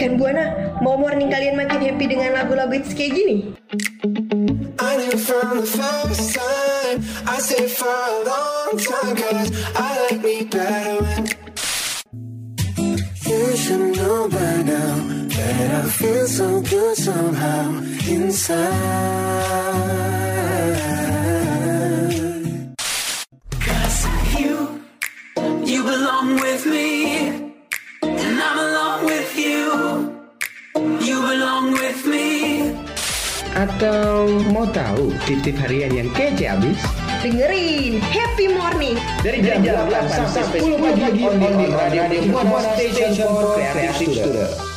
Rekan Buana, mau morning kalian makin happy dengan lagu-lagu hits kayak gini? With me And I'm along with you With me Atau mau tahu titip harian yang kece abis? Dengerin Happy Morning Dari jam 8 sampai 10 pagi on Station for Creative Student. Rekan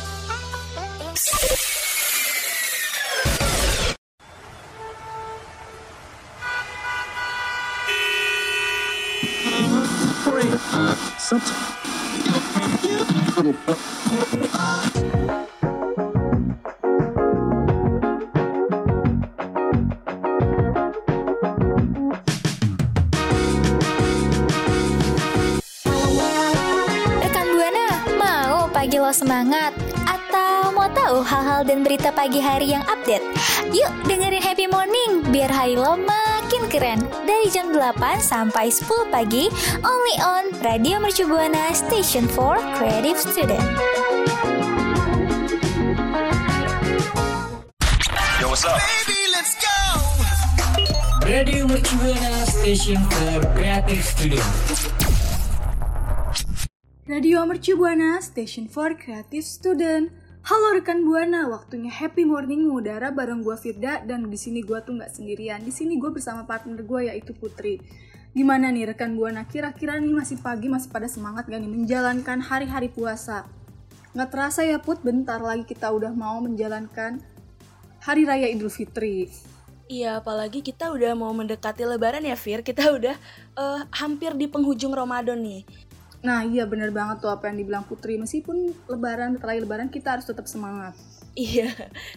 dan berita pagi hari yang update? Yuk dengerin Happy Morning biar hari lo makin keren. Dari jam 8 sampai 10 pagi, only on Radio Mercu Buana Station for Creative Student. Yo, what's up? Radio Mercubuana Station for Creative Studio. Radio Mercu Buana, Station for Creative Student. Halo rekan Buana, waktunya Happy Morning mengudara bareng gua Firda dan di sini gua tuh nggak sendirian. Di sini gua bersama partner gua yaitu Putri. Gimana nih rekan Buana? Kira-kira nih masih pagi masih pada semangat gak nih menjalankan hari-hari puasa? Nggak terasa ya Put, bentar lagi kita udah mau menjalankan Hari Raya Idul Fitri. Iya, apalagi kita udah mau mendekati Lebaran ya, Fir. Kita udah eh, hampir di penghujung Ramadan nih. Nah iya bener banget tuh apa yang dibilang Putri. Meskipun lebaran, setelah lebaran kita harus tetap semangat. Iya,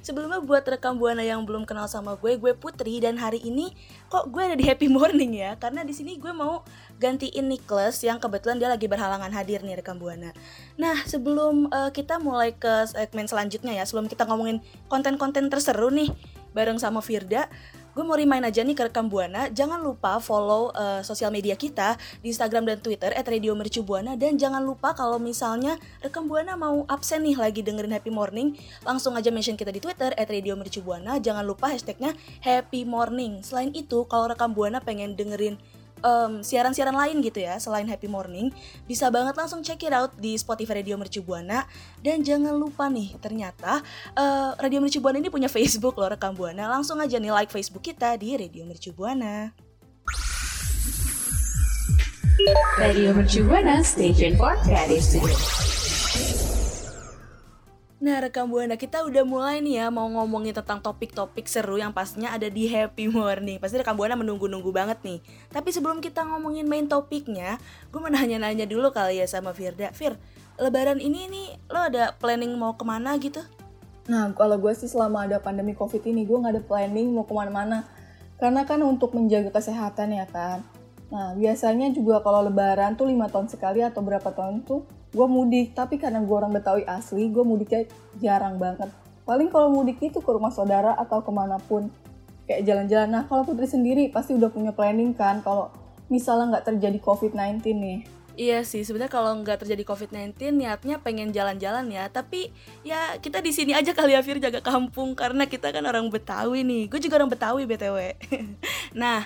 sebelumnya buat rekam buana yang belum kenal sama gue, gue Putri dan hari ini kok gue ada di Happy Morning ya? Karena di sini gue mau gantiin Nicholas yang kebetulan dia lagi berhalangan hadir nih rekam buana. Nah, sebelum eh, kita mulai ke segmen selanjutnya ya, sebelum kita ngomongin konten-konten terseru nih bareng sama Firda, gue mau remind aja nih ke rekam buana, jangan lupa follow eh, sosial media kita di Instagram dan Twitter @radiomercubuana dan jangan lupa kalau misalnya rekam buana mau absen nih lagi dengerin Happy Morning, langsung aja mention kita di Twitter @radiomercubuana. Jangan lupa hashtagnya Happy Morning. Selain itu, kalau rekam buana pengen dengerin em, siaran-siaran lain gitu ya selain Happy Morning bisa banget langsung check it out di Spotify Radio Mercu Buana. Dan jangan lupa nih ternyata eh, Radio Mercu Buana ini punya Facebook loh rekam Buana. Langsung aja nih like Facebook kita di Radio Mercu Buana. Radio Mercu Buana Station for Creative Studio. Nah rekam Buana kita udah mulai nih ya mau ngomongin tentang topik-topik seru yang pastinya ada di Happy Morning Pasti rekam Buana menunggu-nunggu banget nih Tapi sebelum kita ngomongin main topiknya Gue mau nanya-nanya dulu kali ya sama Firda Fir, lebaran ini nih lo ada planning mau ke mana gitu? Nah, kalau gue sih selama ada pandemi COVID ini, gue nggak ada planning mau ke mana-mana. Karena kan untuk menjaga kesehatan ya kan. Nah, biasanya juga kalau lebaran tuh lima tahun sekali atau berapa tahun tuh gue mudik. Tapi karena gue orang Betawi asli, gue mudiknya jarang banget. Paling kalau mudik itu ke rumah saudara atau ke mana pun. Kayak jalan-jalan. Nah, kalau Putri sendiri pasti udah punya planning kan kalau misalnya nggak terjadi COVID-19 nih. Iya sih, sebenarnya kalau nggak terjadi COVID-19 niatnya pengen jalan-jalan ya. Tapi ya kita di sini aja kali ya Fir jaga kampung karena kita kan orang Betawi nih. Gue juga orang Betawi btw. nah,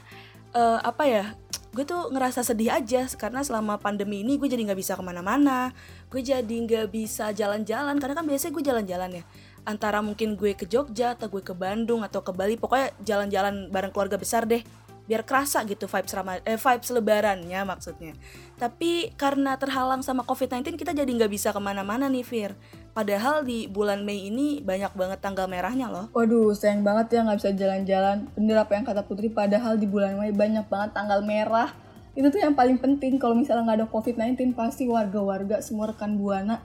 eh, apa ya? Gue tuh ngerasa sedih aja karena selama pandemi ini gue jadi nggak bisa ke mana-mana. Gue jadi nggak bisa jalan-jalan karena kan biasanya gue jalan-jalan ya. Antara mungkin gue ke Jogja atau gue ke Bandung atau ke Bali, pokoknya jalan-jalan bareng keluarga besar deh biar kerasa gitu vibes Rama eh, vibes lebarannya maksudnya. Tapi karena terhalang sama COVID-19 kita jadi nggak bisa ke mana-mana nih Fir. Padahal di bulan Mei ini banyak banget tanggal merahnya loh. Waduh, sayang banget ya nggak bisa jalan-jalan. Bener apa yang kata Putri, padahal di bulan Mei banyak banget tanggal merah. Itu tuh yang paling penting kalau misalnya nggak ada COVID-19 pasti warga-warga semua rekan buana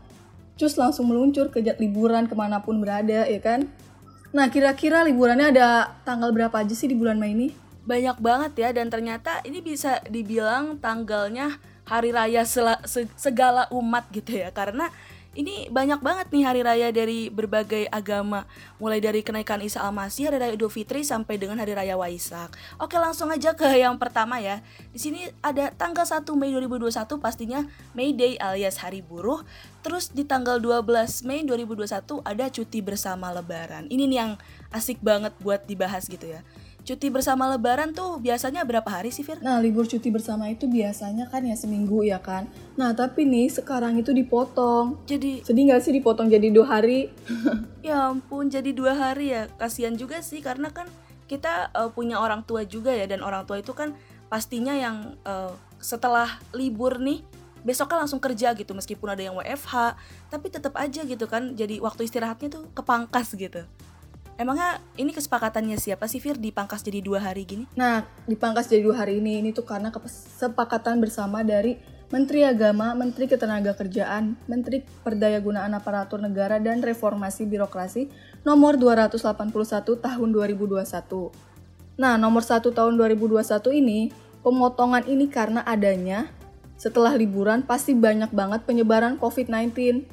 cus langsung meluncur ke liburan ke mana pun berada ya kan. Nah kira-kira liburannya ada tanggal berapa aja sih di bulan Mei ini? Banyak banget ya dan ternyata ini bisa dibilang tanggalnya hari raya se- segala umat gitu ya karena ini banyak banget nih hari raya dari berbagai agama, mulai dari kenaikan Isa Al-Masih, hari raya Idul Fitri sampai dengan hari raya Waisak. Oke, langsung aja ke yang pertama ya. Di sini ada tanggal 1 Mei 2021 pastinya May Day alias Hari Buruh. Terus di tanggal 12 Mei 2021 ada cuti bersama lebaran. Ini nih yang asik banget buat dibahas gitu ya. Cuti bersama lebaran tuh biasanya berapa hari sih Fir? Nah, libur cuti bersama itu biasanya kan ya seminggu ya kan. Nah, tapi nih sekarang itu dipotong. Jadi Sedih nggak sih dipotong jadi dua hari? Ya ampun, jadi dua hari ya. Kasihan juga sih karena kan kita eh, punya orang tua juga ya dan orang tua itu kan pastinya yang eh, setelah libur nih besoknya langsung kerja gitu meskipun ada yang WFH tapi tetap aja gitu kan jadi waktu istirahatnya tuh kepangkas gitu. Emangnya ini kesepakatannya siapa sih Fir dipangkas jadi dua hari gini? Nah, dipangkas jadi dua hari ini, ini tuh karena kesepakatan bersama dari Menteri Agama, Menteri Ketenagakerjaan, Menteri Perdayagunaan Aparatur Negara dan Reformasi Birokrasi nomor 281 tahun 2021. Nah, nomor 1 tahun 2021 ini, pemotongan ini karena adanya setelah liburan pasti banyak banget penyebaran COVID-19.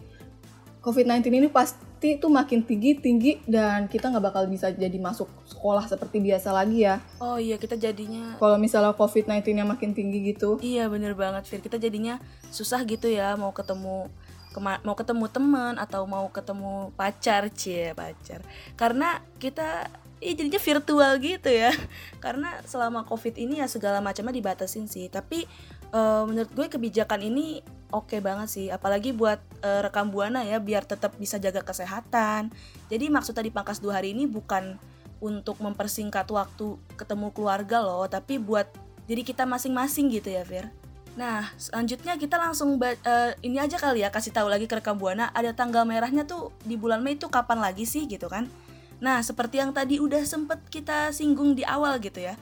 COVID-19 ini pasti tuh makin tinggi-tinggi dan kita nggak bakal bisa jadi masuk sekolah seperti biasa lagi ya. Oh iya kita jadinya Kalau misalnya COVID-19 yang makin tinggi gitu. Iya bener banget Fir Kita jadinya susah gitu ya Mau ketemu kema- mau ketemu teman Atau mau ketemu pacar Cie pacar Karena kita Iya jadinya virtual gitu ya Karena selama covid ini ya segala macamnya dibatasin sih Tapi eh, menurut gue kebijakan ini oke banget sih Apalagi buat eh, rekam buana ya Biar tetap bisa jaga kesehatan Jadi maksudnya dipangkas dua hari ini bukan untuk mempersingkat waktu ketemu keluarga loh Tapi buat diri kita masing-masing gitu ya Fir Nah selanjutnya kita langsung eh, ini aja kali ya kasih tahu lagi ke rekam buana ada tanggal merahnya tuh di bulan Mei itu kapan lagi sih gitu kan? Nah seperti yang tadi udah sempet kita singgung di awal gitu ya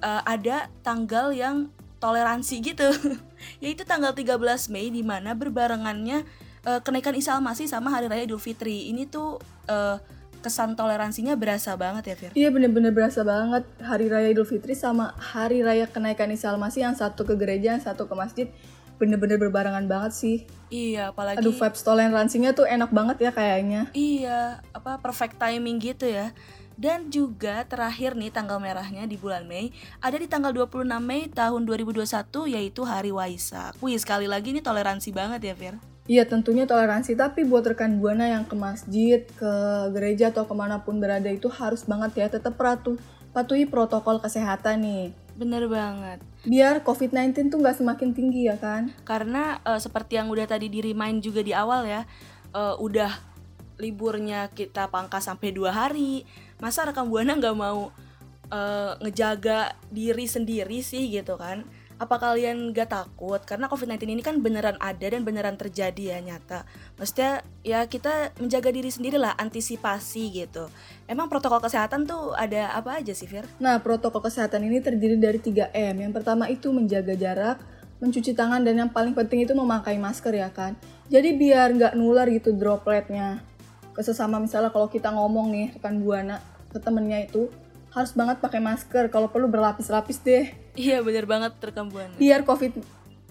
eh, ada tanggal yang toleransi gitu yaitu tanggal 13 Mei di mana berbarengannya eh, kenaikan Isa Al-Masih sama Hari Raya Idul Fitri ini tuh eh, kesan toleransinya berasa banget ya Fir? Iya bener-bener berasa banget Hari Raya Idul Fitri sama Hari Raya Kenaikan Isa Al-Masih yang satu ke gereja, yang satu ke masjid bener-bener berbarengan banget sih. Iya apalagi Aduh vibes toleransinya tuh enak banget ya kayaknya. Iya, apa perfect timing gitu ya. Dan juga terakhir nih tanggal merahnya di bulan Mei ada di tanggal 26 Mei tahun 2021 yaitu Hari Waisak. Wih, sekali lagi nih toleransi banget ya, Fir. Iya tentunya toleransi, tapi buat rekan Buana yang ke masjid, ke gereja atau ke mana pun berada itu harus banget ya tetap patuh, patuhi protokol kesehatan nih. Bener banget. Biar COVID-19 tuh nggak semakin tinggi ya kan? Karena eh, seperti yang udah tadi di remind juga di awal ya, eh, udah liburnya kita pangkas sampai dua hari. Masa rekam buana nggak mau eh, ngejaga diri sendiri sih gitu kan? Apa kalian gak takut? Karena COVID-19 ini kan beneran ada dan beneran terjadi ya nyata. Maksudnya ya kita menjaga diri sendiri lah, antisipasi gitu. Emang protokol kesehatan tuh ada apa aja sih Fir? Nah, protokol kesehatan ini terdiri dari 3M. Yang pertama itu menjaga jarak, mencuci tangan, dan yang paling penting itu memakai masker ya kan. Jadi biar nggak nular gitu dropletnya. Ke sesama misalnya kalau kita ngomong nih rekan Buana ke temennya itu harus banget pakai masker. Kalau perlu berlapis-lapis deh. Iya bener banget rekam buana. Biar COVID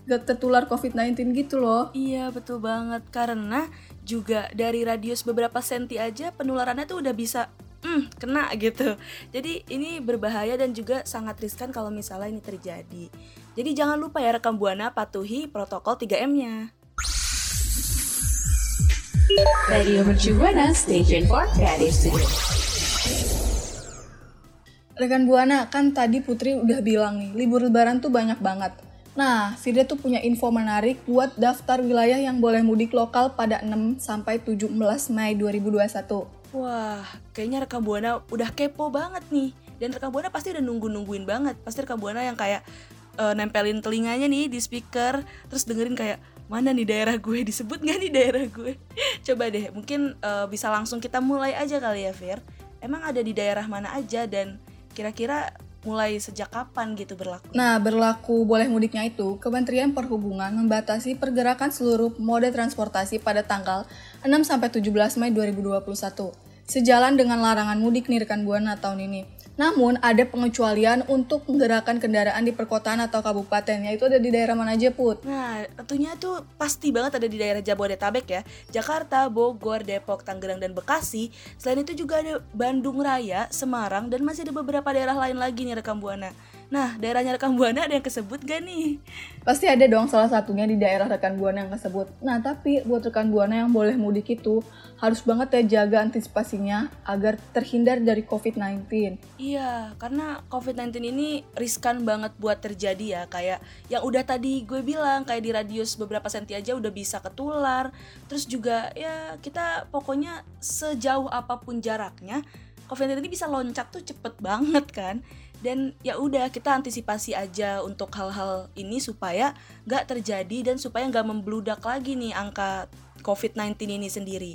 gak tertular COVID-19 gitu loh. Iya betul banget karena juga dari radius beberapa senti aja penularannya tuh udah bisa hmm, kena gitu. Jadi ini berbahaya dan juga sangat riskan kalau misalnya ini terjadi. Jadi jangan lupa ya rekam buana patuhi protokol 3M-nya. Radio Mercu Buana Station for Creative Studio. Rekan Buana, kan tadi Putri udah bilang nih, libur lebaran tuh banyak banget. Nah, Firda tuh punya info menarik buat daftar wilayah yang boleh mudik lokal pada 6 sampai 17 Mei 2021. Wah, kayaknya rekam buana udah kepo banget nih. Dan rekam buana pasti udah nunggu-nungguin banget. Pasti rekam buana yang kayak eh, nempelin telinganya nih di speaker, terus dengerin kayak mana nih daerah gue disebut nggak nih daerah gue? Coba deh, mungkin eh, bisa langsung kita mulai aja kali ya, Fir. Emang ada di daerah mana aja dan kira-kira mulai sejak kapan gitu berlaku? Nah, berlaku boleh mudiknya itu, Kementerian Perhubungan membatasi pergerakan seluruh mode transportasi pada tanggal 6 sampai 17 Mei 2021. Sejalan dengan larangan mudik nih rekan Buana tahun ini. Namun ada pengecualian untuk menggerakkan kendaraan di perkotaan atau kabupaten, yaitu ada di daerah mana aja Put? Nah, tentunya tuh pasti banget ada di daerah Jabodetabek ya. Jakarta, Bogor, Depok, Tangerang, dan Bekasi. Selain itu juga ada Bandung Raya, Semarang, dan masih ada beberapa daerah lain lagi nih rekam Buana. Nah, daerahnya rekam Buana ada yang kesebut gak nih? Pasti ada dong salah satunya di daerah rekan Buana yang tersebut. Nah, tapi buat rekan Buana yang boleh mudik itu harus banget ya jaga antisipasinya agar terhindar dari COVID-19. Iya, karena COVID-19 ini riskan banget buat terjadi ya. Kayak yang udah tadi gue bilang, kayak di radius beberapa senti aja udah bisa ketular. Terus juga ya kita pokoknya sejauh apa pun jaraknya, COVID-19 ini bisa loncat tuh cepet banget kan. Dan ya udah kita antisipasi aja untuk hal-hal ini supaya nggak terjadi dan supaya nggak membludak lagi nih angka COVID-19 ini sendiri.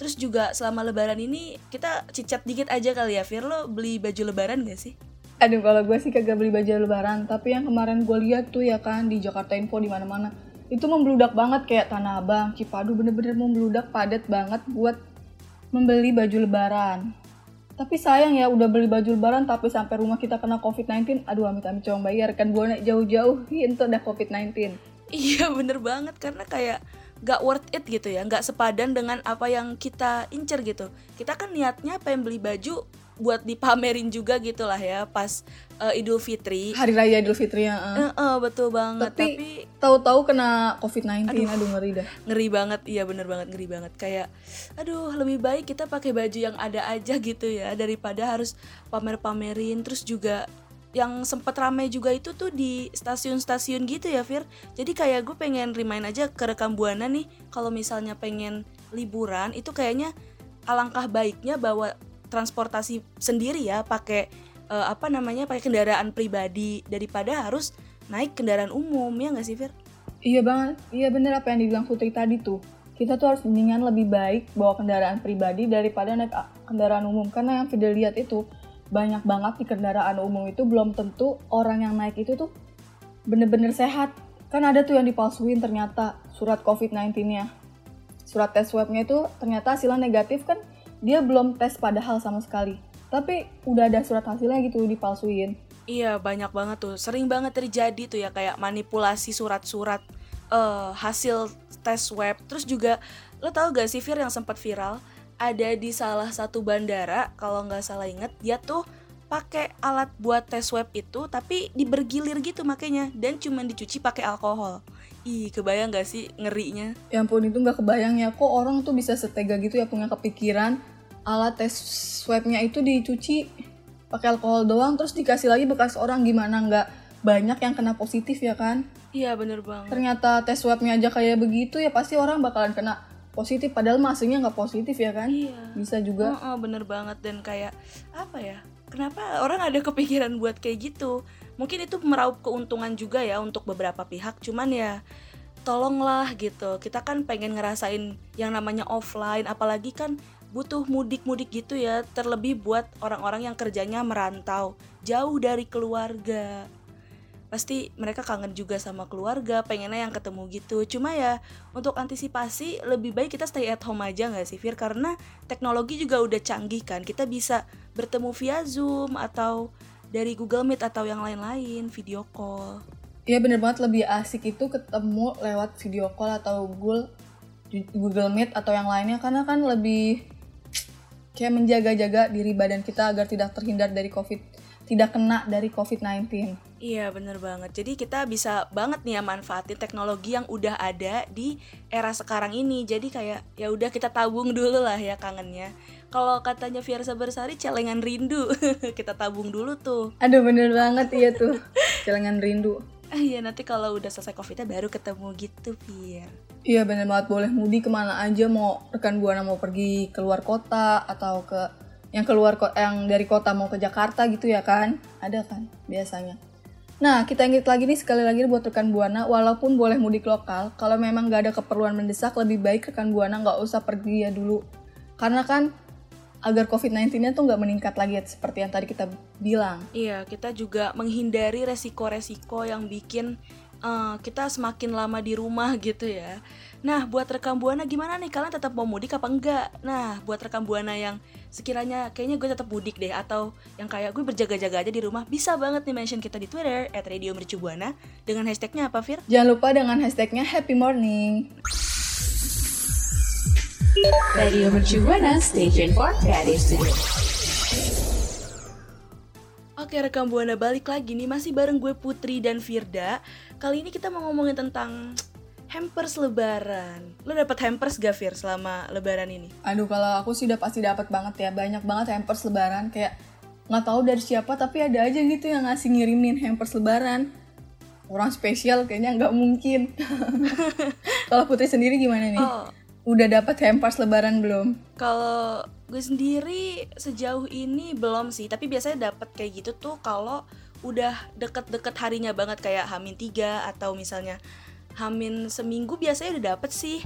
Terus juga selama lebaran ini kita cicat dikit aja kali ya Fir, lo beli baju lebaran gak sih? Aduh, kalau gue sih kagak beli baju lebaran, tapi yang kemarin gue lihat tuh ya kan di Jakarta Info di mana-mana itu membludak banget kayak Tanah Abang, Cipadu bener-bener membludak padat banget buat membeli baju lebaran. Tapi sayang ya udah beli baju lebaran tapi sampai rumah kita kena COVID-19. Aduh amit-amit coba bayar kan gue naik jauh-jauh itu udah COVID-19. Iya bener banget karena kayak gak worth it gitu ya, gak sepadan dengan apa yang kita incer gitu. Kita kan niatnya pengen beli baju buat dipamerin juga gitu lah ya pas uh, Idul Fitri. Hari Raya Idul Fitri ya. Uh, uh, betul banget. Tapi, Tapi tahu-tahu kena COVID-19, aduh, Aduh. ngeri dah. ngeri banget iya bener banget ngeri banget kayak aduh lebih baik kita pakai baju yang ada aja gitu ya daripada harus pamer-pamerin terus juga yang sempet rame juga itu tuh di stasiun-stasiun gitu ya Fir jadi kayak gue pengen remind aja ke rekam buana nih kalau misalnya pengen liburan itu kayaknya alangkah baiknya bawa transportasi sendiri ya pakai eh, apa namanya pakai kendaraan pribadi daripada harus naik kendaraan umum ya nggak sih Fir? Iya banget, iya bener apa yang dibilang Putri tadi tuh. Kita tuh harus mendingan lebih baik bawa kendaraan pribadi daripada naik a- kendaraan umum. Karena yang Fidel lihat itu banyak banget di kendaraan umum itu belum tentu orang yang naik itu tuh bener-bener sehat. Kan ada tuh yang dipalsuin ternyata surat COVID-19-nya. Surat tes swabnya itu ternyata hasilnya negatif kan dia belum tes padahal sama sekali. Tapi udah ada surat hasilnya gitu dipalsuin. Iya banyak banget tuh, sering banget terjadi tuh ya kayak manipulasi surat-surat eh, hasil tes web. Terus juga lo tau gak sih Fir yang sempat viral ada di salah satu bandara kalau nggak salah inget dia tuh pakai alat buat tes web itu tapi dibergilir gitu makanya dan cuman dicuci pakai alkohol. Ih kebayang gak sih ngerinya? Ya ampun itu nggak kebayang ya kok orang tuh bisa setega gitu ya punya kepikiran alat tes swabnya itu dicuci pakai alkohol doang terus dikasih lagi bekas orang gimana nggak banyak yang kena positif ya kan Iya bener banget. ternyata tes swabnya aja kayak begitu ya pasti orang bakalan kena positif padahal masanya nggak positif ya kan Iya. bisa juga Heeh, bener banget dan kayak apa ya? Kenapa orang ada kepikiran buat kayak gitu? Mungkin itu meraup keuntungan juga ya untuk beberapa pihak. Cuman ya tolonglah gitu. Kita kan pengen ngerasain yang namanya offline, apalagi kan butuh mudik-mudik gitu ya. Terlebih buat orang-orang yang kerjanya merantau, jauh dari keluarga. Pasti mereka kangen juga sama keluarga, pengennya yang ketemu gitu. Cuma ya untuk antisipasi lebih baik kita stay at home aja nggak sih Fir karena teknologi juga udah canggih kan kita bisa bertemu via zoom atau dari Google Meet atau yang lain-lain video call. Iya bener banget. Lebih asik itu ketemu lewat video call atau Google Google Meet atau yang lainnya. Karena kan lebih kayak menjaga-jaga diri badan kita agar tidak terhindar dari COVID tidak kena dari COVID-19. Iya bener banget. Jadi kita bisa banget nih ya manfaatin teknologi yang udah ada di era sekarang ini. Jadi kayak ya udah kita tabung dulu lah ya kangennya Kalau katanya Fiersa Bersari celengan rindu Kita tabung dulu tuh Aduh bener banget iya tuh. Celengan rindu. Ah iya nanti kalau udah selesai covidnya baru ketemu gitu Fir Iya bener banget boleh mudik ke mana aja mau rekan buana mau pergi keluar kota atau ke yang keluar ko- yang dari kota mau ke Jakarta gitu ya kan ada kan biasanya. Nah kita ingat lagi nih sekali lagi buat rekan buana walaupun boleh mudik lokal kalau memang gak ada keperluan mendesak lebih baik rekan buana nggak usah pergi ya dulu karena kan agar COVID-19-nya tuh nggak meningkat lagi seperti yang tadi kita bilang. Iya, kita juga menghindari resiko-resiko yang bikin eh, kita semakin lama di rumah gitu ya. Nah, buat rekam buana gimana nih? Kalian tetap mau mudik apa enggak? Nah, buat rekam buana yang sekiranya kayaknya gue tetap mudik deh atau yang kayak gue berjaga-jaga aja di rumah, bisa banget nih mention kita di Twitter @radiomercubuana dengan hashtagnya apa, Fir? Jangan lupa dengan hashtagnya Happy Morning. Radio Mercu Buana Station for Creative Studio. Oke rekam buana balik lagi nih masih bareng gue Putri dan Firda. Kali ini kita mau ngomongin tentang hampers lebaran. Lo dapet hampers gak Fir selama lebaran ini? Aduh kalau aku sih udah pasti dapat banget ya banyak banget hampers lebaran kayak nggak tahu dari siapa tapi ada aja gitu yang ngasih ngirimin hampers lebaran orang spesial kayaknya nggak mungkin kalau Putri sendiri gimana nih Oh, udah dapat hampers lebaran belum kalau gue sendiri sejauh ini belum sih, tapi biasanya dapet kayak gitu tuh kalau udah deket-deket harinya banget kayak Hamin 3 atau misalnya Hamin seminggu biasanya udah dapet sih.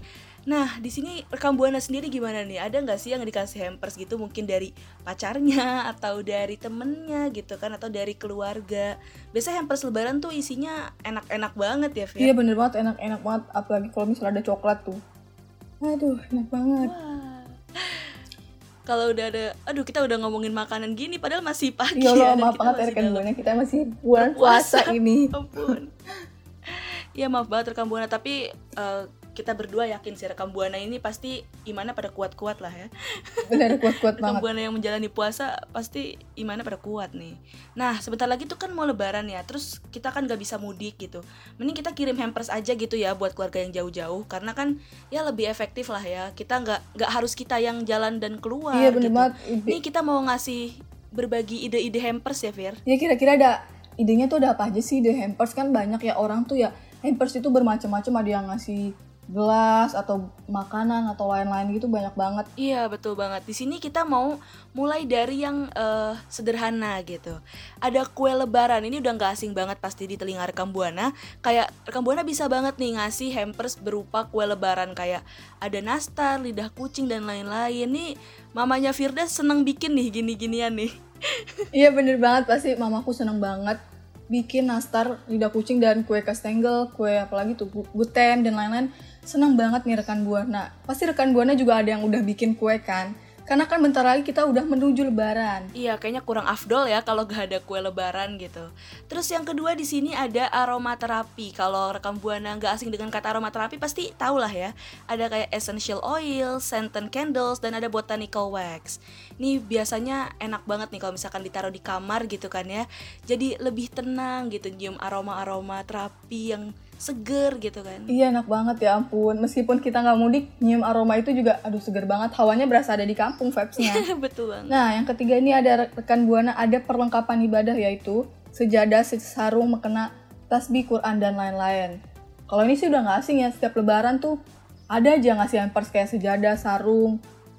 Nah, di sini rekam buana sendiri gimana nih? Ada nggak sih yang dikasih hampers gitu mungkin dari pacarnya atau dari temennya gitu kan atau dari keluarga? Biasanya hampers lebaran tuh isinya enak-enak banget ya, Fir? iya bener banget enak-enak banget apalagi kalau misalnya ada coklat tuh aduh enak banget. Kalau udah ada, aduh kita udah ngomongin makanan gini, padahal masih pagi ya. Allah maaf banget masih rekan buana kita masih bulan puasa ini ampun. ya maaf banget rekam buana, tapi eh, kita berdua yakin sih rekam buana ini pasti imannya pada kuat-kuat lah ya. bener kuat-kuat Rekam banget buana yang menjalani puasa pasti imannya pada kuat nih. Nah sebentar lagi tuh kan mau lebaran ya, terus kita kan gak bisa mudik gitu. Mending kita kirim hampers aja gitu ya buat keluarga yang jauh-jauh, karena kan ya lebih efektif lah ya. Kita nggak nggak harus kita yang jalan dan keluar. iya bener gitu. banget ide Nih kita mau ngasih berbagi ide-ide hampers ya Fir. ya kira-kira ada idenya tuh ada apa aja sih ide hampers kan banyak ya orang tuh ya hampers itu bermacam-macam ada yang ngasih gelas atau makanan atau lain-lain gitu banyak banget Iya betul banget. Di sini kita mau mulai dari yang eh, sederhana gitu. Ada kue lebaran ini udah nggak asing banget pasti di telinga rekam buana. Kayak rekam buana bisa banget nih ngasih hampers berupa kue lebaran kayak ada nastar, lidah kucing dan lain-lain. Nih mamanya Firda seneng bikin nih gini-ginian nih. iya bener banget pasti mamaku seneng banget bikin nastar lidah kucing dan kue kastengel kue apalagi tuh gu- guten dan lain-lain seneng banget nih rekan buana pasti rekan buana juga ada yang udah bikin kue kan karena kan bentar lagi kita udah menuju lebaran Iya, kayaknya kurang afdol ya kalau gak ada kue lebaran gitu. Terus yang kedua di sini ada aromaterapi. Kalau rekam buana nggak asing dengan kata aromaterapi pasti tau lah ya. Ada kayak essential oil, scented candles, dan ada botanical wax. Ini biasanya enak banget nih kalau misalkan ditaruh di kamar gitu kan ya. Jadi lebih tenang gitu nyium aroma-aroma terapi yang seger gitu kan. Iya enak banget ya ampun. Meskipun kita nggak mudik, nyium aroma itu juga aduh seger banget. Hawanya berasa ada di kampung vibes-nya. Betul banget. nah yang ketiga ini ada rekan buana ada perlengkapan ibadah yaitu sejadah, sarung, mekena, tasbih, Quran dan lain-lain. Kalau ini sih udah nggak asing ya. Setiap lebaran tuh ada aja ngasih hampers kayak sejadah, sarung,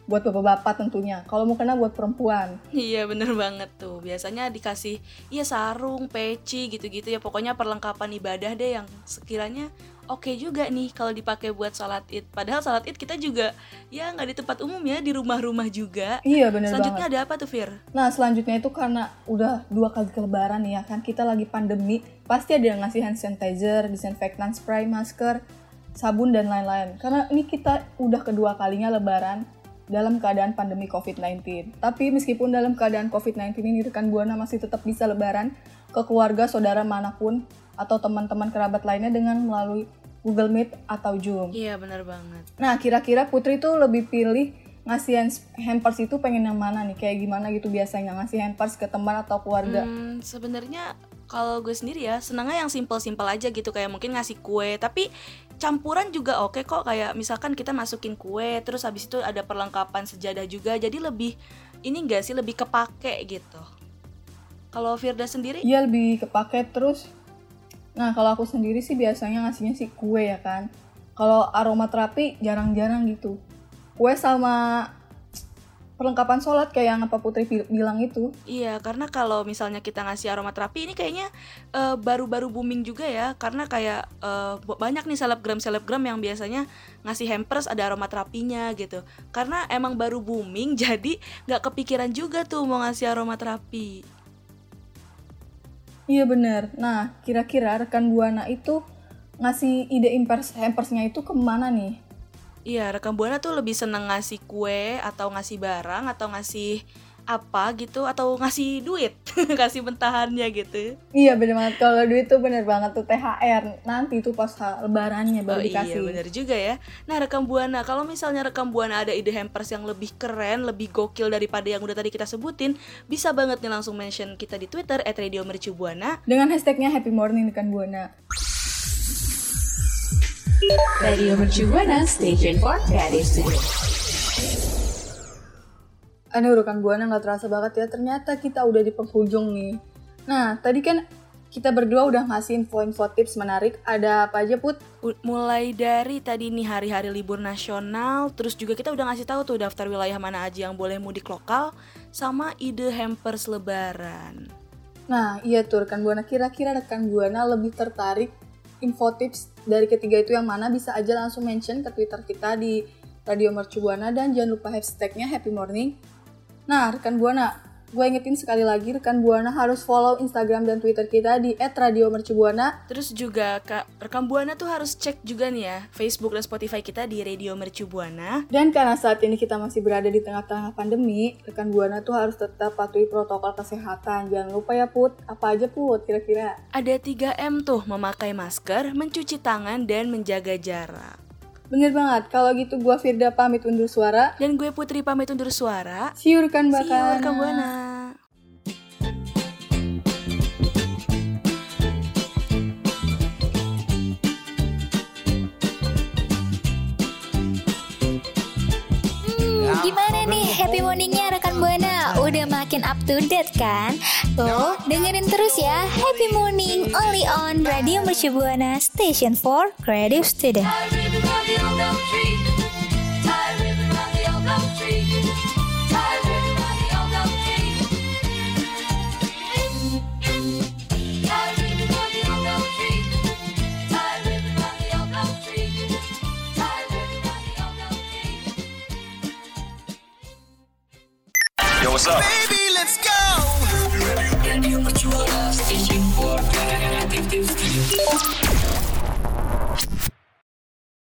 buat bapak-bapak tentunya. Kalau mau kena buat perempuan. Iya bener banget tuh Biasanya dikasih ya sarung, peci gitu-gitu ya Pokoknya perlengkapan ibadah deh yang sekiranya oke juga nih kalau dipakai buat sholat id Padahal sholat id kita juga ya nggak di tempat umum ya Di rumah-rumah juga Iya bener Selanjutnya banget. ada apa tuh Fir? Nah selanjutnya itu karena udah dua kali ke lebaran ya kan kita lagi pandemi pasti ada yang ngasih hand sanitizer, disinfektan spray, masker, sabun dan lain-lain. Karena ini kita udah kedua kalinya lebaran dalam keadaan pandemi COVID-19. Tapi meskipun dalam keadaan COVID-19 ini rekan Buana masih tetap bisa lebaran ke keluarga, saudara mana pun atau teman-teman kerabat lainnya dengan melalui Google Meet atau Zoom. Iya bener banget Nah, kira-kira Putri tuh lebih pilih ngasih hampers itu pengen yang mana nih? Kayak gimana gitu biasanya ngasih hampers ke teman atau keluarga? Hmm, sebenarnya kalau gue sendiri ya senangnya yang simple-simple aja gitu kayak mungkin ngasih kue tapi campuran juga oke kok kayak misalkan kita masukin kue terus habis itu ada perlengkapan sejadah juga jadi lebih ini enggak sih lebih kepake gitu kalau Firda sendiri Iya lebih kepake terus. Nah, kalau aku sendiri sih biasanya ngasihnya sih kue ya kan. Kalau aromaterapi jarang-jarang gitu. Kue sama perlengkapan sholat kayak yang apa Putri bil- bilang itu. Iya, karena kalau misalnya kita ngasih aromaterapi ini kayaknya eh, baru-baru booming juga ya, karena kayak bo- banyak nih selebgram-selebgram yang biasanya ngasih hampers ada aromaterapinya gitu. Karena emang baru booming, jadi nggak kepikiran juga tuh mau ngasih aromaterapi. Iya bener. Nah, kira-kira rekan Buana itu ngasih ide hampersnya itu ke mana nih? Iya, rekam buana tuh lebih seneng ngasih kue atau ngasih barang atau ngasih apa gitu atau ngasih duit, kasih bentahannya gitu. Iya bener banget kalau duit tuh bener banget tuh THR nanti tuh pas lebarannya baru Oh iya dikasih. bener juga ya Nah rekam buana Kalau misalnya rekam buana ada ide hampers yang lebih keren Lebih gokil daripada yang udah tadi kita sebutin Bisa banget nih langsung mention kita di Twitter At Radio Mercu Buana Dengan hashtagnya Happy Morning rekan buana. Radio Mercu Buana Station for Creative Studio. Aduh rekan buana nggak terasa banget ya ternyata kita udah di penghujung nih. Nah tadi kan kita berdua udah ngasih info-info tips menarik. Ada apa aja put? Mulai dari tadi nih hari-hari libur nasional Terus juga kita udah ngasih tahu tuh daftar wilayah mana aja yang boleh mudik lokal Sama ide hampers lebaran Nah iya tuh rekan buana kira-kira rekan buana lebih tertarik info tips dari ketiga itu yang mana bisa aja langsung mention ke Twitter kita di Radio Mercu Buana dan jangan lupa hashtagnya Happy Morning. Nah rekan buana, gue ingetin sekali lagi rekan buana harus follow Instagram dan Twitter kita di @radiomercubuana Terus juga Kak, rekam buana tuh harus cek juga nih ya Facebook dan Spotify kita di Radio Mercu Buana Dan karena saat ini kita masih berada di tengah-tengah pandemi, rekan Buana tuh harus tetap patuhi protokol kesehatan. Jangan lupa ya Put, apa aja Put kira-kira? Ada 3M tuh, memakai masker, mencuci tangan, dan menjaga jarak. Bener banget, kalau gitu gua Firda pamit undur suara. Dan gue Putri pamit undur suara. You, Bakana. rekam Buana. Hmm, gimana nih happy morningnya rekan Buana? Up to date kan? Tuh, dengerin terus ya Happy Morning only on Radio Mercu Station for Creative Student. What's up? Baby, let's go. Mercubuana